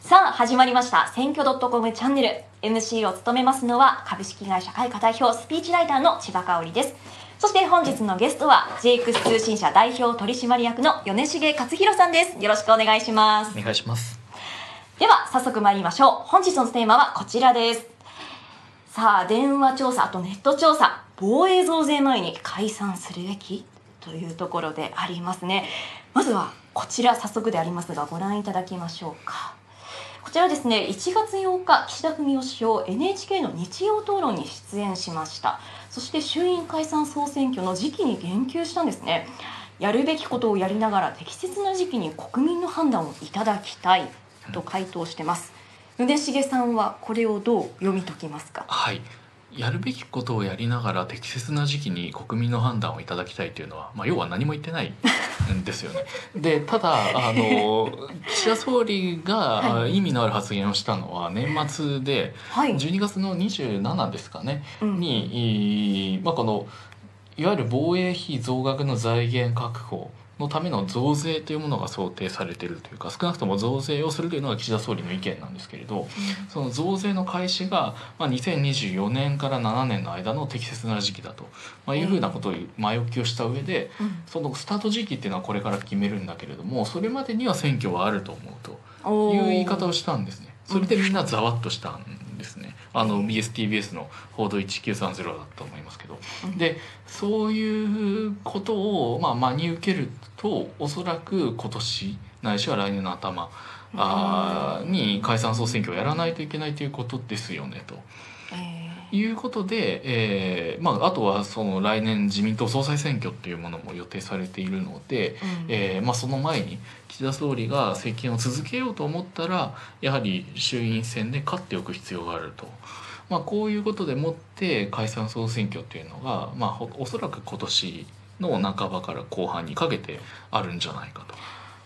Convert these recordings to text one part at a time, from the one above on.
さあ始まりました。選挙 .com チャンネル。MC を務めますのは株式会社会科代表スピーチライターの千葉香織です。そして本日のゲストは JX 通信社代表取締役の米重克弘さんです。よろしくお願いします。お願いします。では早速参りましょう。本日のテーマはこちらです。さあ電話調査あとネット調査。防衛増税前に解散するべき？というところでありますね。まずはこちら早速でありますがご覧いただきましょうかこちらですね1月8日岸田文雄首相 NHK の日曜討論に出演しました。そして衆院解散総選挙の時期に言及したんですね。やるべきことをやりながら適切な時期に国民の判断をいただきたいと回答してます。米重さんはこれをどう読み解きますか？はいやるべきことをやりながら適切な時期に国民の判断をいただきたいというのは、まあ、要は何も言ってないんですよね。でただあの岸田総理が意味のある発言をしたのは年末で12月の27ですかね、はい、に、まあ、このいわゆる防衛費増額の財源確保のための増税というものが想定されているというか少なくとも増税をするというのが岸田総理の意見なんですけれど、うん、その増税の開始が、まあ、2024年から7年の間の適切な時期だと、まあ、いうふうなことを前置きをした上で、うん、そのスタート時期っていうのはこれから決めるんだけれどもそれまでには選挙はあると思うという言い方をしたんですね。それでみんなざわっとしたんですねあの BSTBS の報道1930だと思いますけど、でそういうことを、まあ、真に受けるとおそらく今年ないしは来年の頭あに解散総選挙をやらないといけないということですよねと。いうことで、えーまあ、あとはその来年自民党総裁選挙っていうものも予定されているので、うん、えー、まあ、その前に岸田総理が政権を続けようと思ったらやはり衆院選で勝っておく必要があると。まあ、こういうことでもって解散総選挙っていうのが、まあ、おそらく今年の半ばから後半にかけてあるんじゃないかと。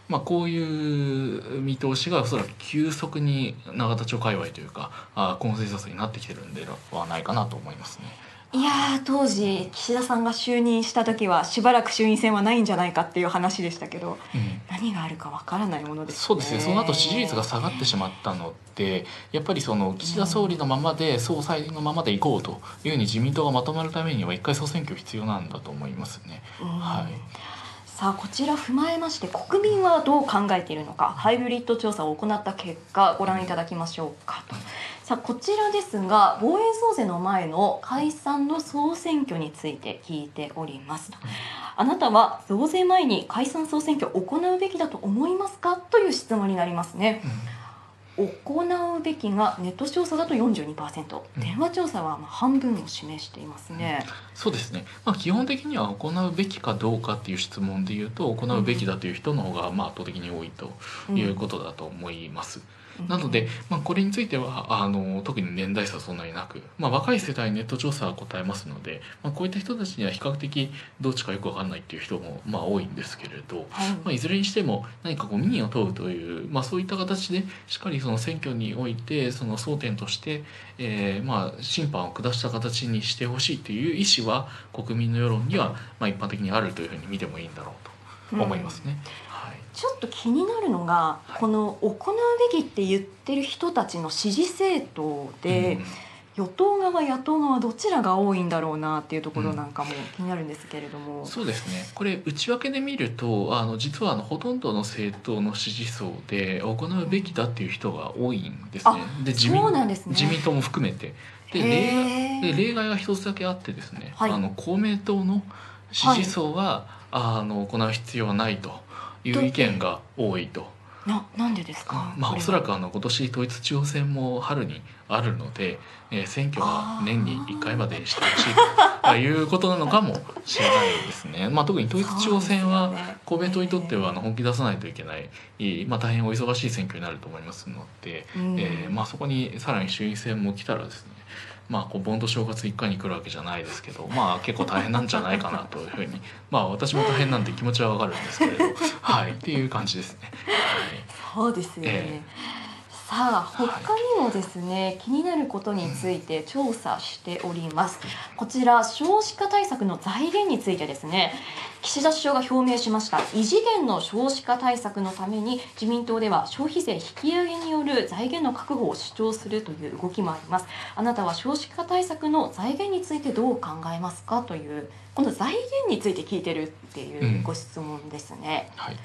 まあ、こういう見通しがおそらく急速に永田町界隈というかあコンセンサスになってきてるんではないかなと思いますね。いや当時岸田さんが就任した時はしばらく衆院選はないんじゃないかっていう話でしたけど、うん、何があるかわからないものです、ね、そうですね。その後支持率が下がってしまったのってやっぱりその岸田総理のままで総裁のままでいこうというふうに自民党がまとまるためには一回総選挙必要なんだと思いますね。はいさあこちら踏まえまして国民はどう考えているのかハイブリッド調査を行った結果ご覧いただきましょうかと。さあこちらですが防衛増税の前の解散の総選挙について聞いております。とあなたは増税前に解散総選挙を行うべきだと思いますか？という質問になりますね、うん。行うべきがネット調査だと42%、うん、電話調査はまあ半分を示していますね、うん、そうですね、まあ、基本的には行うべきかどうかっていう質問でいうと行うべきだという人の方がまあ圧倒的に多いということだと思います。うんなので、まあ、これについてはあの特に年代差そんなになく、まあ、若い世代ネット調査は答えますので、まあ、こういった人たちには比較的どっちかよく分かんないっていう人もまあ多いんですけれど、はい。まあ、いずれにしても何かこう民意を問うという、まあ、そういった形でしっかりその選挙においてその争点として、えー、まあ審判を下した形にしてほしいという意思は国民の世論にはまあ一般的にあるというふうに見てもいいんだろうと思いますね。うんちょっと気になるのが、はい、この行うべきって言ってる人たちの支持政党で、うん、与党側野党側どちらが多いんだろうなっていうところなんかも気になるんですけれども、うん、そうですね。これ内訳で見るとあの実はあのほとんどの政党の支持層で行うべきだっていう人が多いんですね。で自民ね、自民党も含めて。で例外で例外が一つだけあってですね、はい、あの公明党の支持層は、はい、あの行う必要はないと。いう意見が多いと。ななんでですか、まあ、おそらくあの今年統一地方選も春にあるので、えー、選挙は年に1回までにしてほしいということなのかもしれないですね。まあ、特に統一地方選は公明党にとってはあの本気出さないといけない、まあ、大変お忙しい選挙になると思いますので、えーまあ、そこにさらに衆院選も来たらですねまあ、こう盆と正月一回に来るわけじゃないですけど、まあ、結構大変なんじゃないかなというふうに まあ私も大変なんて気持ちはわかるんですけれどはいっていう感じですね。はい、そうですよね、えーさあ他にもですね、気になることについて調査しております。こちら少子化対策の財源についてですね岸田首相が表明しました。異次元の少子化対策のために自民党では消費税引き上げによる財源の確保を主張するという動きもあります。あなたは少子化対策の財源についてどう考えますかというこの財源について聞いてるっていうご質問ですね、うんはい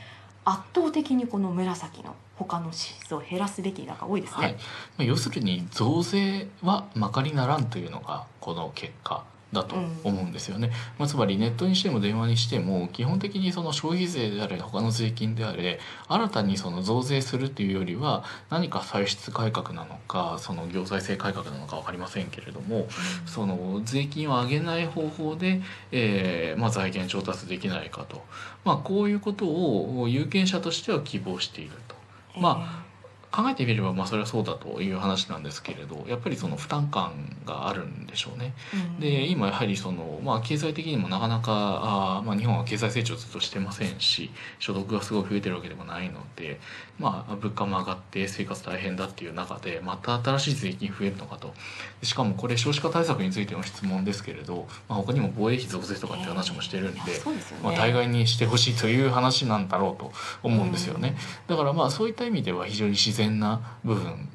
圧倒的にこの紫の他の支出を減らすべきだが多いですね。はい、ま要するに増税はまかりならんというのがこの結果だと思うんですよね、うん、まあ、つまりネットにしても電話にしても基本的にその消費税であれ他の税金であれ新たにその増税するっていうよりは何か歳出改革なのかその行財政改革なのか分かりませんけれども、うん、その税金を上げない方法で、えーまあ、財源調達できないかと、まあ、こういうことを有権者としては希望していると。まあ考えてみればまあそれはそうだという話なんですけれどやっぱりその負担感があるんでしょうね。うん、で今やはりその、まあ、経済的にもなかなかあ、まあ、日本は経済成長ずっとしてませんし所得がすごい増えてるわけでもないので、まあ、物価も上がって生活大変だっていう中でまた新しい税金増えるのかとしかもこれ少子化対策についての質問ですけれど、まあ、他にも防衛費増税とかっていう話もしてるんでえーね、まあ、対外にしてほしいという話なんだろうと思うんですよね。だからまあそういった意味では非常に自然な部分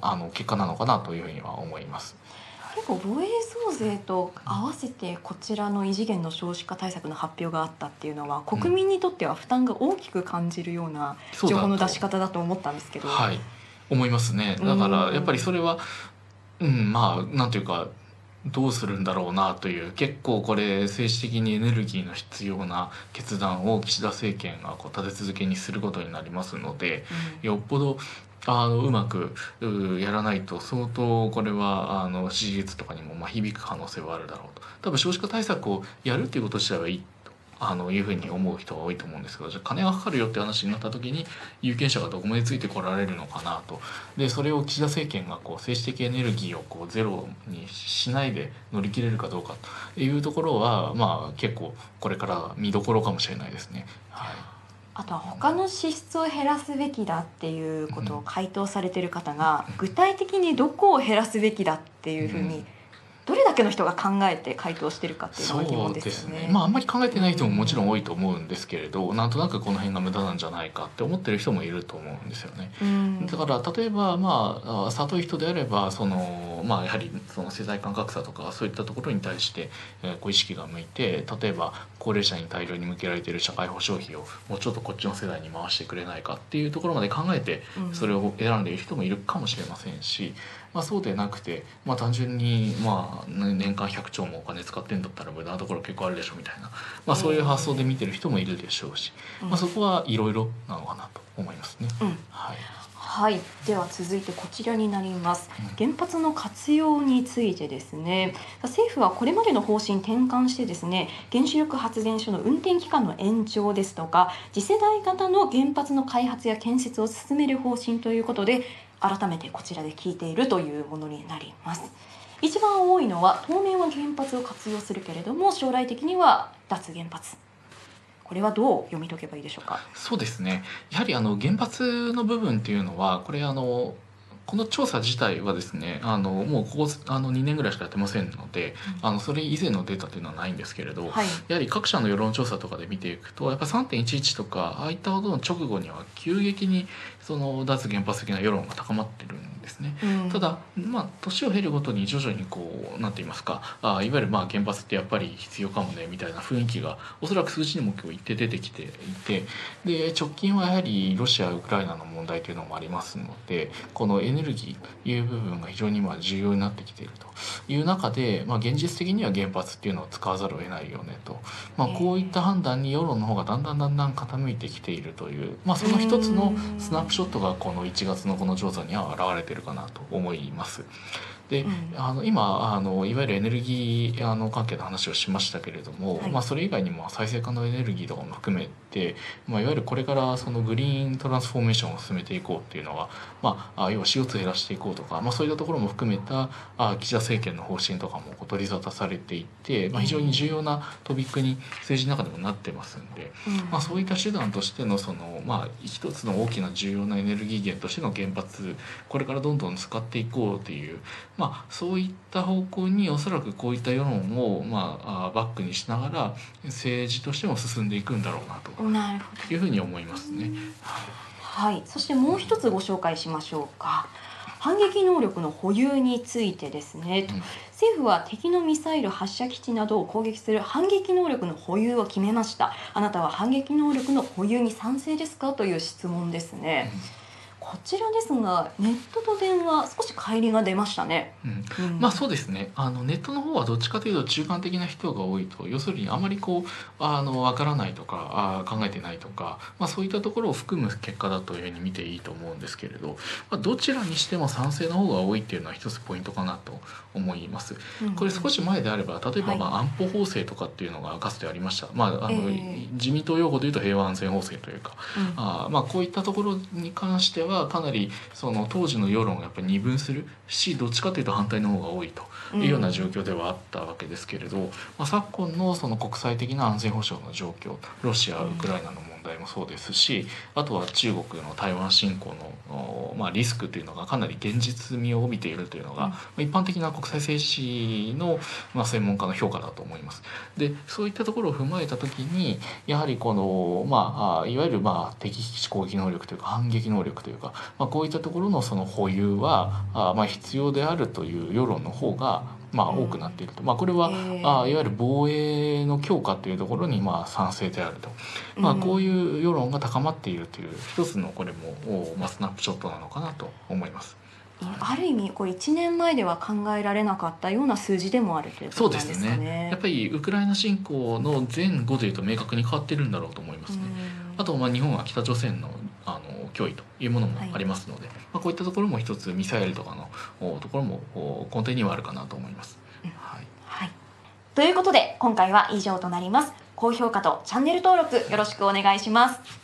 あの結果なのかなというふうには思います。結構防衛増税と合わせてこちらの異次元の少子化対策の発表があったっていうのは国民にとっては負担が大きく感じるような情報の出し方だと思ったんですけど。はい、思いますね。だからやっぱりそれは、うん、まあなんていうかどうするんだろうなという結構これ政治的にエネルギーの必要な決断を岸田政権がこう立て続けにすることになりますので、うん、よっぽどあのうまくやらないと相当これはあの支持率とかにもまあ響く可能性はあるだろうと。多分少子化対策をやるっていうこと自体はいいあのいうふうに思う人が多いと思うんですけどじゃあ金がかかるよって話になった時に有権者がどこまでついてこられるのかなと。でそれを岸田政権がこう政治的エネルギーをこうゼロにしないで乗り切れるかどうかというところはまあ結構これから見どころかもしれないですね。はい。あとは他の支出を減らすべきだっていうことを回答されてる方が具体的にどこを減らすべきだっていうふうにどれだけの人が考えて回答してるかっていうのが疑問ですね。ねまああんまり考えてない人ももちろん多いと思うんですけれど、うん、なんとなくこの辺が無駄なんじゃないかって思ってる人もいると思うんですよね。うん、だから例えばまあ里い人であればそのまあやはりその世代間格差とかそういったところに対して、えー、こう意識が向いて例えば高齢者に大量に向けられている社会保障費をもうちょっとこっちの世代に回してくれないかっていうところまで考えてそれを選んでいる人もいるかもしれませんし。まあ、そうでなくて、まあ、単純に、まあ、年間100兆もお金使ってんだったら無駄なところ結構あるでしょみたいな、まあ、そういう発想で見てる人もいるでしょうし、まあ、そこはいろいろなのかなと思いますね。うん、はい。はい、では続いてこちらになります。原発の活用についてですね、政府はこれまでの方針転換してですね、原子力発電所の運転期間の延長ですとか、次世代型の原発の開発や建設を進める方針ということで、改めてこちらで聞いているというものになります。一番多いのは当面は原発を活用するけれども将来的には脱原発。これはどう読み解けばいいでしょうか？そうですね。やはりあの原発の部分っていうのはこれあのこの調査自体はですねあのもうここあの2年ぐらいしかやってませんので、うん、あのそれ以前のデータというのはないんですけれど、はい、やはり各社の世論調査とかで見ていくとやっぱ3.11とかああいったことの直後には急激にその脱原発的な世論が高まってるんですね。うん、ただまあ年を経るごとに徐々にこうなんて言いますかあいわゆるまあ原発ってやっぱり必要かもねみたいな雰囲気がおそらく数字にも今日一定出てきていてで直近はやはりロシアウクライナの問題というのもありますのでこのエネルギーという部分が非常にまあ重要になってきているという中で、まあ、現実的には原発っていうのを使わざるを得ないよねと、まあ、こういった判断に世論の方がだんだんだんだん傾いてきているという、まあ、その一つのスナップショットがこの1月のこの調査には現れてるかなと思います。で、うんあの今あのいわゆるエネルギーあの関係の話をしましたけれども、はいまあ、それ以外にも再生可能エネルギーとかも含めて、まあ、いわゆるこれからそのグリーントランスフォーメーションを進めていこうっていうのは、まあ、あ要は CO2 減らしていこうとか、まあ、そういったところも含めたあ岸田政権の方針とかも取り沙汰されていて、まあ、非常に重要なトピックに政治の中でもなってますんで。うんまあ、そういった手段としてのその、まあ、一つの大きな重要なエネルギー源としての原発これからどんどん使っていこうという、まあ、そういった方向におそらくこういった世論を、まあ、あバックにしながら政治としても進んでいくんだろうなというふうに思いますね。はい、そしてもう一つご紹介しましょうか。反撃能力の保有についてですね、とうん。政府は敵のミサイル発射基地などを攻撃する反撃能力の保有を決めました。あなたは反撃能力の保有に賛成ですか？という質問ですね、こちらですがネットと電話少し乖離が出ましたね、うん。うん。まあそうですね。あのネットの方はどっちかというと中間的な人が多いと要するにあまりこうあの分からないとかあ考えてないとか、まあ、そういったところを含む結果だというふうに見ていいと思うんですけれど、まあ、どちらにしても賛成の方が多いっていうのは一つポイントかなと思います。うん。これ少し前であれば例えばはい。まあ安保法制とかっていうのがかつてありました、まああのええ。自民党用語でいうと平和安全法制というか。うん。あーまあこういったところに関してはかなりその当時の世論をやっぱり二分するしどっちかというと反対の方が多いというような状況ではあったわけですけれど、まあ、昨今のその国際的な安全保障の状況ロシアウクライナの問題もそうですしあとは中国の台湾侵攻の、おまあ、リスクというのがかなり現実味を帯びているというのが、うんまあ一般的な国際政治の、まあ、専門家の評価だと思います。でそういったところを踏まえた時にやはりこの、まあ、あいわゆるまあ敵基地攻撃能力というか反撃能力というか、まあ、こういったところのその保有はあまあ必要であるという世論の方がまあ多くなっていると、まあ、これは、へー。あいわゆる防衛の強化というところにまあ賛成であると、まあ、こういう世論が高まっているという一つのこれも、おまあ、スナップショットなのかなと思います。ある意味こう1年前では考えられなかったような数字でもあるというそうでことなんですね。ね。やっぱりウクライナ侵攻の前後でいうと明確に変わってるんだろうと思いますね。あとまあ日本は北朝鮮の脅威というものもありますので、まあ、こういったところも一つミサイルとかのおところもお根底にはあるかなと思います。うんはい、はい。ということで今回は以上となります。高評価とチャンネル登録よろしくお願いします。